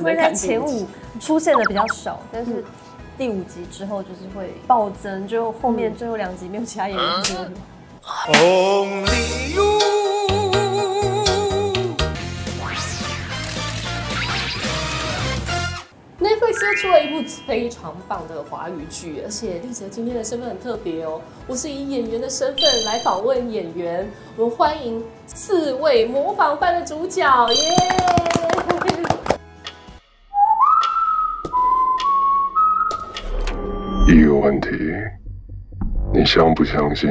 不会在前五 出现的比较少，但是第五集之后就是会暴增，就后面最后两集没有其他演员出现。Only you。Netflix 又出了一部非常棒的华语剧，而且丽泽今天的身份很特别哦，我是以演员的身份来访问演员，我们欢迎四位模仿班的主角，耶！一个问题，你相不相信，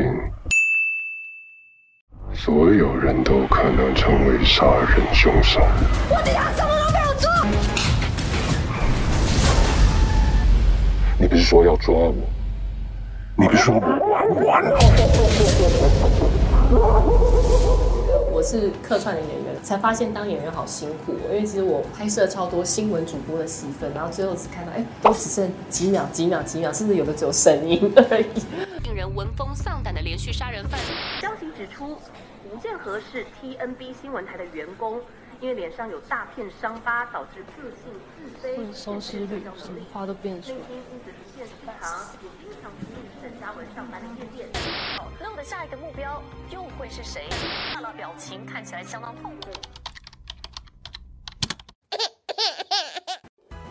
所有人都可能成为杀人凶手？我的牙什么都没有做。你不是说要抓我？你不是说我玩完了？我是客串的演员，才发现当演员好辛苦。因为其实我拍摄超多新闻主播的戏份，然后最后只看到，哎，都只剩几秒、几秒、几秒，甚至有的只有声音而已。令人闻风丧胆的连续杀人犯。消息指出，吴建和是 TNB 新闻台的员工。因为脸上有大片伤疤，导致自信自卑，收视率什么话都变出来。内心因此直线失常，也经常出入沈嘉文上班的夜店。那我的下一个目标又会是谁？看到表情看起来相当痛苦。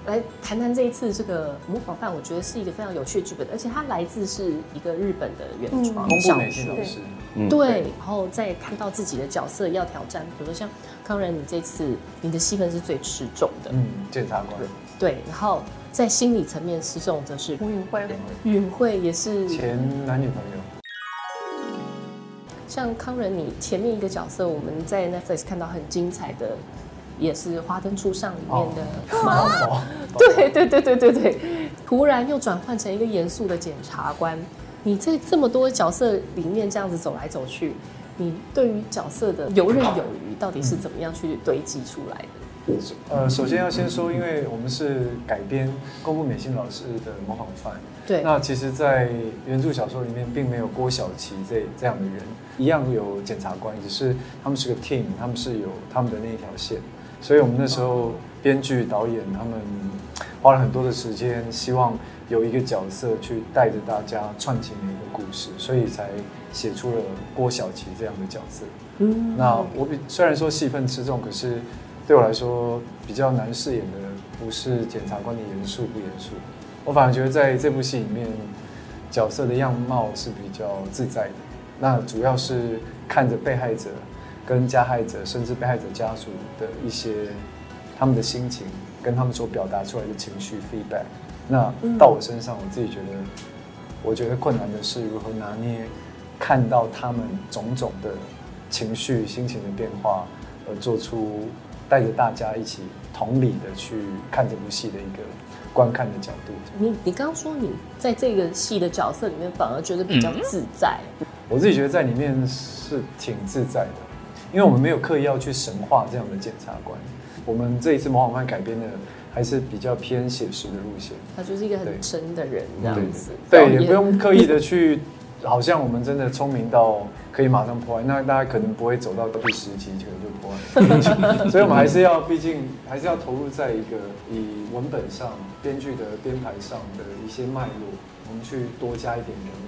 来谈谈这一次这个模仿犯，我觉得是一个非常有趣的剧本，而且它来自是一个日本的原创小说。对，然后再看到自己的角色要挑战，比如说像康仁，你这次你的戏份是最吃重的，嗯，检察官。对，然后在心理层面吃重则是吴允慧，允慧也是前男女朋友。像康仁，你前面一个角色，我们在 Netflix 看到很精彩的。也是《华灯初上》里面的妈妈，对对对对对对，突然又转换成一个严肃的检察官。你在这么多角色里面这样子走来走去，你对于角色的游刃有余，到底是怎么样去堆积出来的？呃，首先要先说，因为我们是改编公布美心老师的模仿犯，对，那其实，在原著小说里面，并没有郭晓琪这这样的人，一样有检察官，只是他们是个 team，他们是有他们的那一条线。所以，我们那时候编剧、导演他们花了很多的时间，希望有一个角色去带着大家串起每一个故事，所以才写出了郭晓琪这样的角色。嗯，那我比虽然说戏份吃重，可是对我来说比较难饰演的不是检察官的严肃不严肃，我反而觉得在这部戏里面，角色的样貌是比较自在的。那主要是看着被害者。跟加害者甚至被害者家属的一些他们的心情，跟他们所表达出来的情绪 feedback，那到我身上，我自己觉得，我觉得困难的是如何拿捏，看到他们种种的情绪、心情的变化，而做出带着大家一起同理的去看这部戏的一个观看的角度。你你刚刚说你在这个戏的角色里面反而觉得比较自在，我自己觉得在里面是挺自在的。因为我们没有刻意要去神化这样的检察官，我们这一次模仿犯改编的还是比较偏写实的路线。他就是一个很真的人这样子，对，也不用刻意的去，好像我们真的聪明到可以马上破案，那大家可能不会走到第十集就就破案。所以我们还是要，毕竟还是要投入在一个以文本上、编剧的编排上的一些脉络，我们去多加一点人味进来。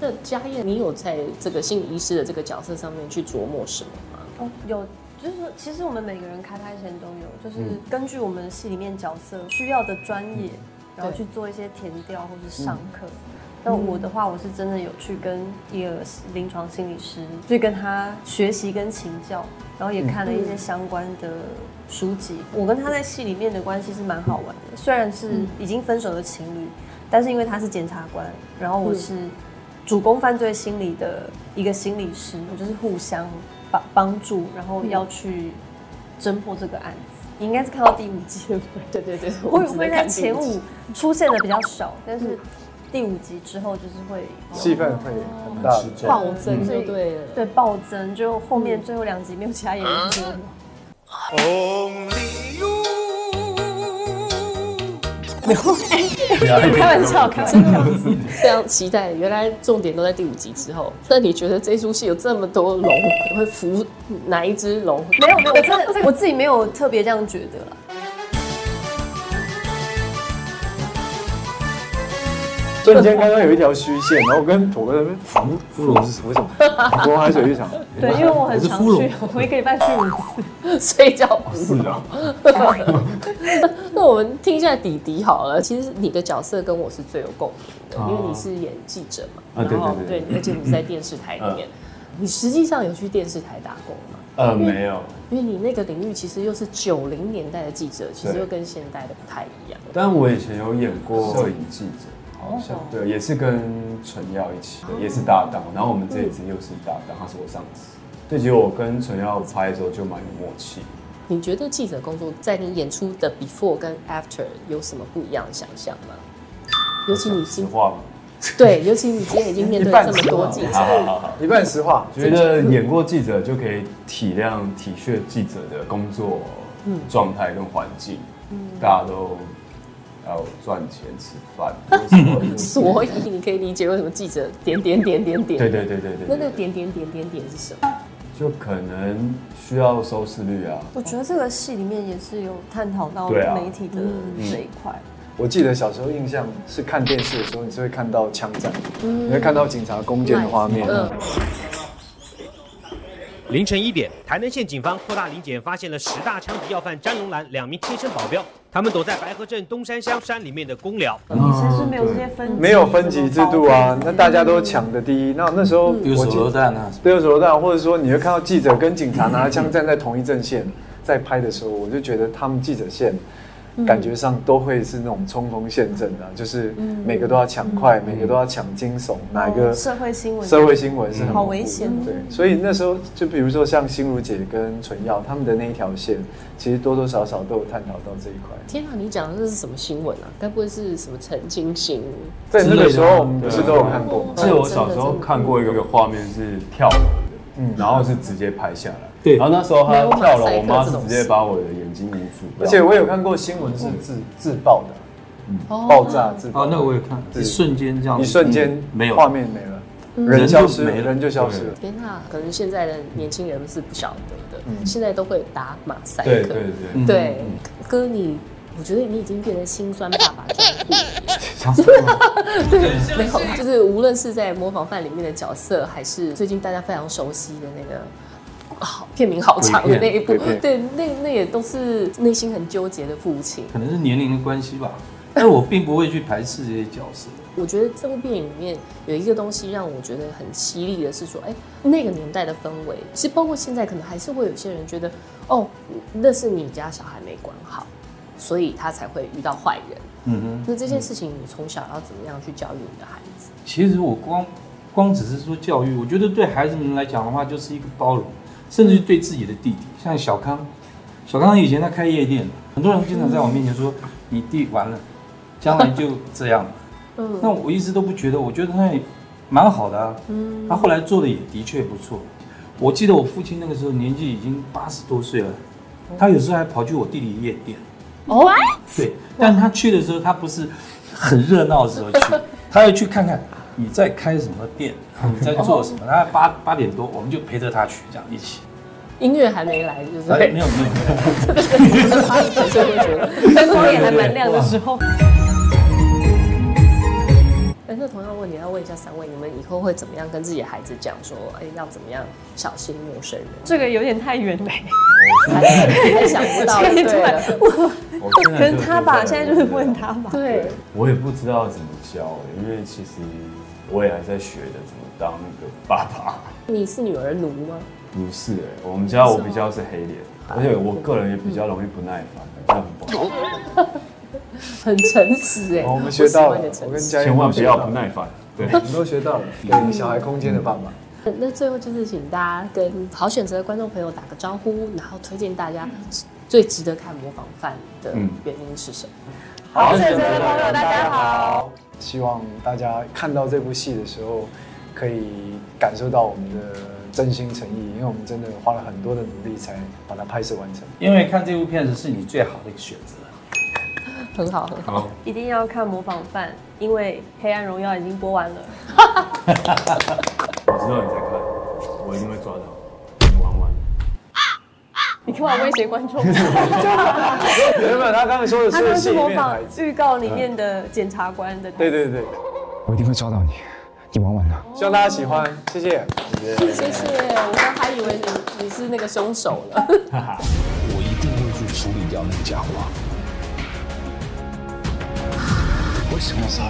那嘉燕，你有在这个心理医师的这个角色上面去琢磨什么吗？哦，有，就是说，其实我们每个人开拍前都有，就是根据我们戏里面角色需要的专业，然后去做一些填调或是上课。那我的话，我是真的有去跟一个临床心理师，去跟他学习跟请教，然后也看了一些相关的书籍。我跟他在戏里面的关系是蛮好玩的，虽然是已经分手的情侣，但是因为他是检察官，然后我是。主攻犯罪心理的一个心理师，我就是互相帮帮助，然后要去侦破这个案子。你应该是看到第五集对不对？对对 我，会会在前五出现的比较少，但是第五集之后就是会戏份会很大。暴增，就对了，对暴增，就后面最后两集没有其他演员 出了。开玩笑，真的非常期待。原来重点都在第五集之后。那你觉得这出戏有这么多龙，你会服哪一只龙？没有没有，我真的我自己没有特别这样觉得了。瞬间刚刚有一条虚线，然后跟土哥在那边芙芙蓉是为什么？芙蓉海水浴场，对，因为我很常是芙蓉去，我一个礼拜去五次。睡觉不是啊，那我们听一下弟弟好了。其实你的角色跟我是最有共鸣的，哦因为你是演记者嘛，啊对然后对对而且你在电视台里面，你实际上有去电视台打工吗？呃，没有，因为你那个领域其实又是九零年代的记者，其实又跟现代的不太一样。但我以前有演过摄影记者，好像对，也是跟纯耀一起的，也是搭档。然后我们这一次又是搭档，他是我上司。这集我跟纯耀拍的时候就蛮有默契。你觉得记者工作在你演出的 before 跟 after 有什么不一样的想象吗？尤其你今实话吗？对，尤其你今天已经面对这么多记者，好好好好。一半实话，觉得演过记者就可以体谅、体恤记者的工作状态跟环境，大家都要赚钱吃饭，所以你可以理解为什么记者点点点点点。对对对对对，那那个点点点点点是什么？就可能需要收视率啊，我觉得这个戏里面也是有探讨到媒体的这一块。我记得小时候印象是看电视的时候，你是会看到枪战，你会看到警察攻坚的画面。嗯。凌晨一点，台南县警方扩大临检，发现了十大枪击要犯詹龙兰两名贴身保镖，他们躲在白河镇东山乡山里面的公寮。以前是没有这些分级，没有分级制度啊，那大家都抢的第一。那那时候有手我记榴弹啊，对，有手榴弹，或者说你会看到记者跟警察拿着枪站在同一阵线，在拍的时候，我就觉得他们记者线感觉上都会是那种冲锋陷阵的，就是每个都要抢快，每个都要抢惊悚，哪一个哦社会新闻，社会新闻是很好危险哦。对，所以那时候就比如说像心如姐跟纯耀他们的那一条线，其实多多少少都有探讨到这一块。天啊，你讲的这是什么新闻啊？该不会是什么陈金星？在那个时候，我们不是都有看过吗？记得我小时候看过一个画面是跳楼的，嗯。然后是直接拍下来。对。然后那时候他跳楼，我妈是直接把我的眼睛捂住。而且我有看过新闻是自自爆的，爆炸自爆。哦，，那个我也看，对。一瞬间这样，一瞬间嗯没有。画面没了，人人消失没了。人就消失了。天啊，可能现在的年轻人是不晓得的，嗯。现在都会打马赛克。对对对，嗯。对。哥你。我觉得你已经变成心酸爸爸专户了，想说 没有，就是无论是在模仿犯里面的角色，还是最近大家非常熟悉的那个好片名好长的那一部对，那那也都是内心很纠结的父亲。可能是年龄的关系吧，但是我并不会去排斥这些角色。我觉得这部电影里面有一个东西让我觉得很犀利的是说，哎，那个年代的氛围，其实包括现在，可能还是会有些人觉得，哦，那是你家小孩没管好，所以他才会遇到坏人。嗯哼，那这件事情，你从小要怎么样去教育你的孩子？其实我光光只是说教育，我觉得对孩子们来讲的话，就是一个包容，甚至对自己的弟弟，像小康，小康以前他开夜店，很多人经常在我面前说，你弟完了，将来就这样了。嗯那我一直都不觉得，我觉得他也蛮好的啊。嗯他后来做的也的确不错。我记得我父亲那个时候年纪已经八十多岁了，他有时候还跑去我弟弟夜店。哦，对，但他去的时候，他不是很热闹的时候去，他要去看看你在开什么店，你在做什么。他八八点多，我们就陪着他去，这样一起。音乐还没来，就是哎，没有没有没有，所以会觉得。灯光也还蛮亮的时候。哎，那同样的问题要问一下三位，你们以后会怎么样跟自己的孩子讲说，哎，要怎么样小心陌生人？这个有点太远了，还还想不到，对了，我可能他吧，现在就是问他吧。对，我也不知道怎么教，因为其实我也还在学的怎么当那个爸爸。你是女儿奴吗？不是哎、我们家我比较是黑脸，而且我个人也比较容易不耐烦，这样很不好。很诚实哎，哦我们学到了我跟嘉千万不要不耐烦。对，我们都学到了，给小孩空间的爸爸。那最后就是请大家跟好选择的观众朋友打个招呼，然后推荐大家最值得看模仿犯的嗯原因是什么？好选择的朋友，大家好。希望大家看到这部戏的时候，可以感受到我们的真心诚意，因为我们真的花了很多的努力才把它拍摄完成。因为看这部片子是你最好的一个选择。很好，很好。一定要看《模仿犯》，因为《黑暗荣耀》已经播完了。我知道你在看，我一定会抓到。你玩完。你干嘛威胁观众？没有没有，他刚才说的是他刚是是模仿。预告里面的检察官的。对对对，我一定会抓到你，你玩完了。希望大家喜欢，谢谢。谢谢，我刚还以为你你是那个凶手了。我一定会去处理掉那个家伙。为什么要杀